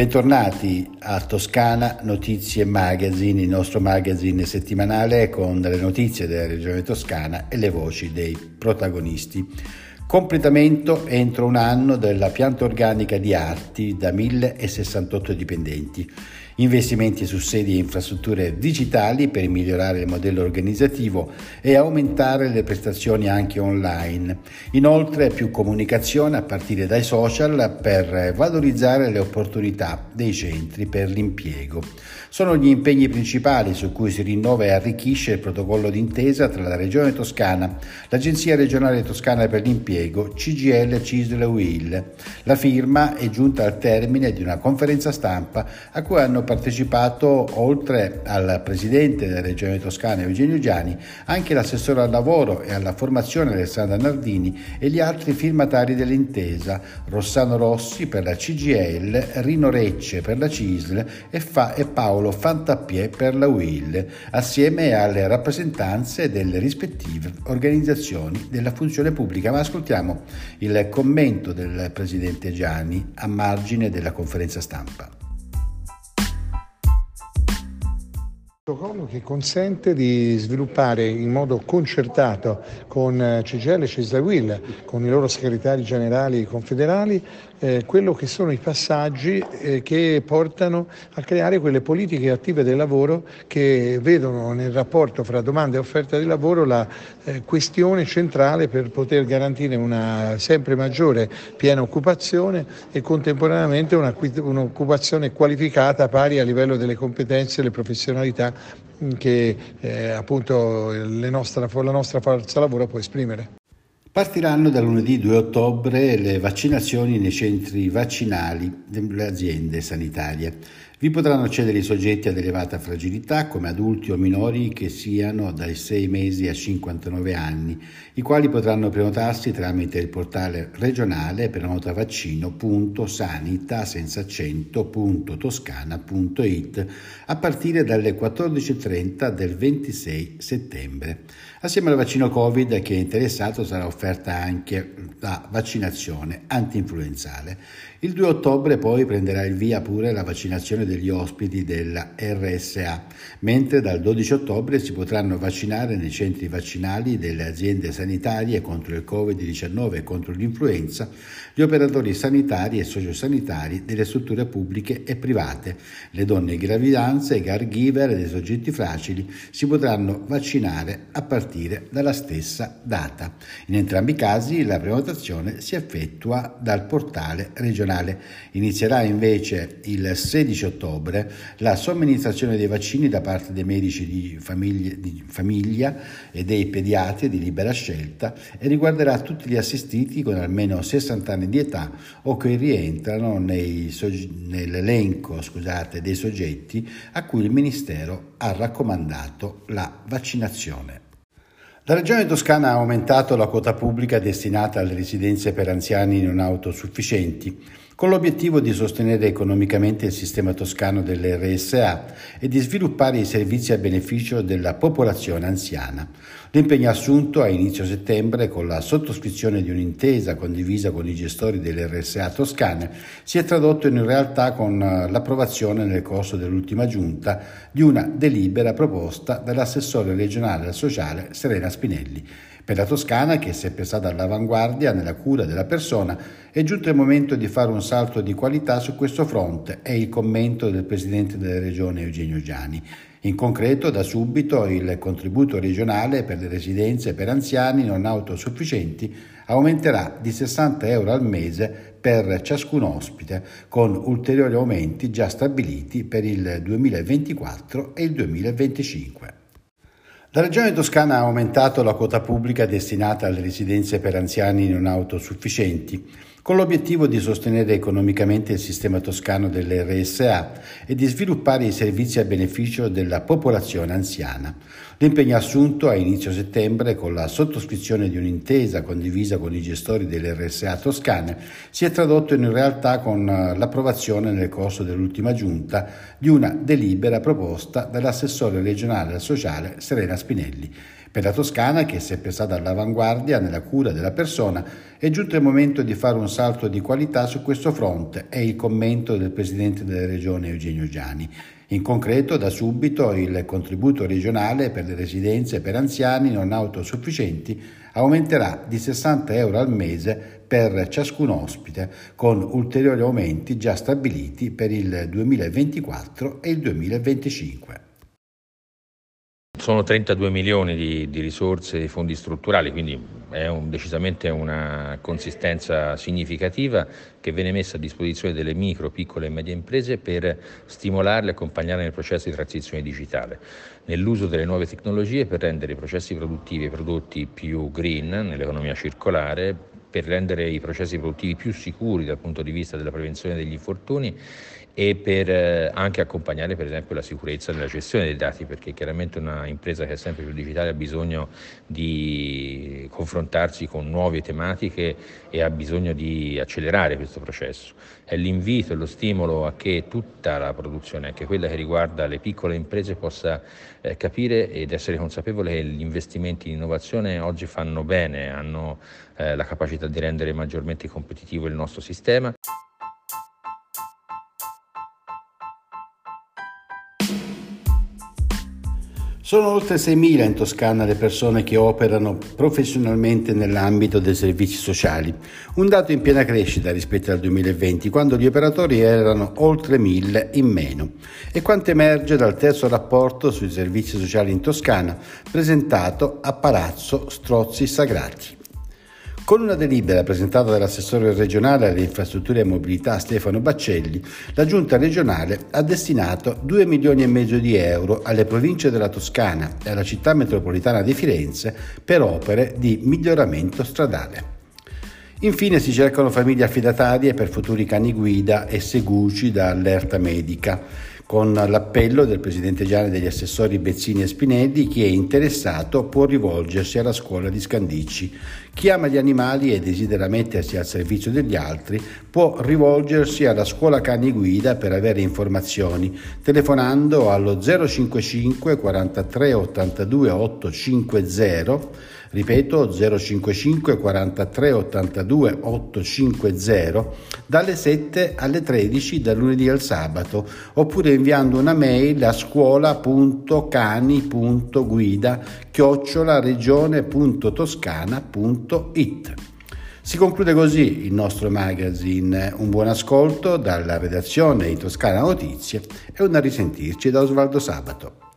Bentornati a Toscana Notizie Magazine, il nostro magazine settimanale con le notizie della regione toscana e le voci dei protagonisti. Completamento entro un anno della pianta organica di Arti da 1068 dipendenti. Investimenti su sedi e infrastrutture digitali per migliorare il modello organizzativo e aumentare le prestazioni anche online. Inoltre più comunicazione a partire dai social per valorizzare le opportunità dei centri per l'impiego. Sono gli impegni principali su cui si rinnova e arricchisce il protocollo d'intesa tra la Regione Toscana, l'Agenzia regionale toscana per l'impiego impiego CGL Cisle Will. La firma è giunta al termine di una conferenza stampa a cui hanno partecipato, oltre al presidente della Regione Toscana Eugenio Giani, anche l'assessore al lavoro e alla formazione Alessandra Nardini e gli altri firmatari dell'intesa, Rossano Rossi per la CGL, Rino Recce per la CISL e, Fa- e Paolo Fantappiè per la Will, assieme alle rappresentanze delle rispettive organizzazioni della funzione pubblica. Ma ascoltiamo il commento del Presidente Gianni a margine della conferenza stampa. Protocollo che consente di sviluppare in modo concertato con eh, CGL e CISLA con i loro segretari generali confederali, eh, quello che sono i passaggi eh, che portano a creare quelle politiche attive del lavoro che vedono nel rapporto fra domanda e offerta di lavoro la eh, questione centrale per poter garantire una sempre maggiore piena occupazione e contemporaneamente una, un'occupazione qualificata pari a livello delle competenze e delle professionalità che eh, appunto nostra, la nostra forza lavoro può esprimere. Partiranno da lunedì 2 ottobre le vaccinazioni nei centri vaccinali delle aziende sanitarie. Vi potranno accedere i soggetti ad elevata fragilità, come adulti o minori che siano dai 6 mesi a 59 anni, i quali potranno prenotarsi tramite il portale regionale prenotavaccino.sanita.toscana.it a partire dalle 14.30 del 26 settembre. Assieme al vaccino Covid che è interessato sarà offerta anche la vaccinazione anti-influenzale. Il 2 ottobre poi prenderà il via pure la vaccinazione degli ospiti della RSA, mentre dal 12 ottobre si potranno vaccinare nei centri vaccinali delle aziende sanitarie contro il Covid-19 e contro l'influenza gli operatori sanitari e sociosanitari delle strutture pubbliche e private, le donne in gravidanza, i caregiver e i soggetti fragili si potranno vaccinare a partire dalla stessa data. In entrambi i casi la prenotazione si effettua dal portale regionale. Inizierà invece il 16 ottobre la somministrazione dei vaccini da parte dei medici di famiglia, di famiglia e dei pediatri di libera scelta e riguarderà tutti gli assistiti con almeno 60 anni di età o che rientrano nei, nell'elenco scusate, dei soggetti a cui il Ministero ha raccomandato la vaccinazione. La Regione Toscana ha aumentato la quota pubblica destinata alle residenze per anziani non autosufficienti, con l'obiettivo di sostenere economicamente il sistema toscano delle RSA e di sviluppare i servizi a beneficio della popolazione anziana. L'impegno assunto a inizio settembre con la sottoscrizione di un'intesa condivisa con i gestori delle RSA toscane si è tradotto in realtà con l'approvazione nel corso dell'ultima giunta di una delibera proposta dall'assessore regionale al sociale Serena Spinelli. Per la Toscana, che è sempre stata all'avanguardia nella cura della persona, è giunto il momento di fare un salto di qualità su questo fronte, è il commento del Presidente della Regione Eugenio Giani. In concreto, da subito il contributo regionale per le residenze per anziani non autosufficienti aumenterà di 60 euro al mese per ciascun ospite, con ulteriori aumenti già stabiliti per il 2024 e il 2025. La Regione Toscana ha aumentato la quota pubblica destinata alle residenze per anziani non autosufficienti con l'obiettivo di sostenere economicamente il sistema toscano delle RSA e di sviluppare i servizi a beneficio della popolazione anziana. L'impegno assunto a inizio settembre con la sottoscrizione di un'intesa condivisa con i gestori delle RSA toscane si è tradotto in realtà con l'approvazione nel corso dell'ultima giunta di una delibera proposta dall'assessore regionale al sociale Serena Spinelli. Per la Toscana, che è sempre stata all'avanguardia nella cura della persona, è giunto il momento di fare un salto di qualità su questo fronte, è il commento del Presidente della Regione Eugenio Giani. In concreto, da subito il contributo regionale per le residenze per anziani non autosufficienti aumenterà di 60 euro al mese per ciascun ospite, con ulteriori aumenti già stabiliti per il 2024 e il 2025. Sono 32 milioni di, di risorse di fondi strutturali, quindi è un, decisamente una consistenza significativa che viene messa a disposizione delle micro, piccole e medie imprese per stimolarle e accompagnare nel processo di transizione digitale, nell'uso delle nuove tecnologie per rendere i processi produttivi e i prodotti più green nell'economia circolare, per rendere i processi produttivi più sicuri dal punto di vista della prevenzione degli infortuni e per eh, anche accompagnare per esempio la sicurezza nella gestione dei dati perché chiaramente una impresa che è sempre più digitale ha bisogno di confrontarsi con nuove tematiche e ha bisogno di accelerare questo processo. È l'invito e lo stimolo a che tutta la produzione, anche quella che riguarda le piccole imprese, possa eh, capire ed essere consapevole che gli investimenti in innovazione oggi fanno bene, hanno eh, la capacità di rendere maggiormente competitivo il nostro sistema. Sono oltre 6.000 in Toscana le persone che operano professionalmente nell'ambito dei servizi sociali, un dato in piena crescita rispetto al 2020, quando gli operatori erano oltre 1.000 in meno, e quanto emerge dal terzo rapporto sui servizi sociali in Toscana, presentato a Palazzo Strozzi Sagrati. Con una delibera presentata dall'assessore regionale alle infrastrutture e mobilità Stefano Baccelli, la giunta regionale ha destinato 2 milioni e mezzo di euro alle province della Toscana e alla città metropolitana di Firenze per opere di miglioramento stradale. Infine si cercano famiglie affidatarie per futuri cani guida e seguci da allerta medica con l'appello del presidente Gianni degli assessori Bezzini e Spinelli, chi è interessato può rivolgersi alla scuola di Scandicci. Chi ama gli animali e desidera mettersi al servizio degli altri può rivolgersi alla scuola cani guida per avere informazioni telefonando allo 055 43 82 850 ripeto 055 43 82 850 dalle 7 alle 13 dal lunedì al sabato oppure inviando una mail a scuola.cani.guida chiocciolaregione.toscana.it si conclude così il nostro magazine. Un buon ascolto dalla redazione di Toscana Notizie e un a risentirci da Osvaldo Sabato.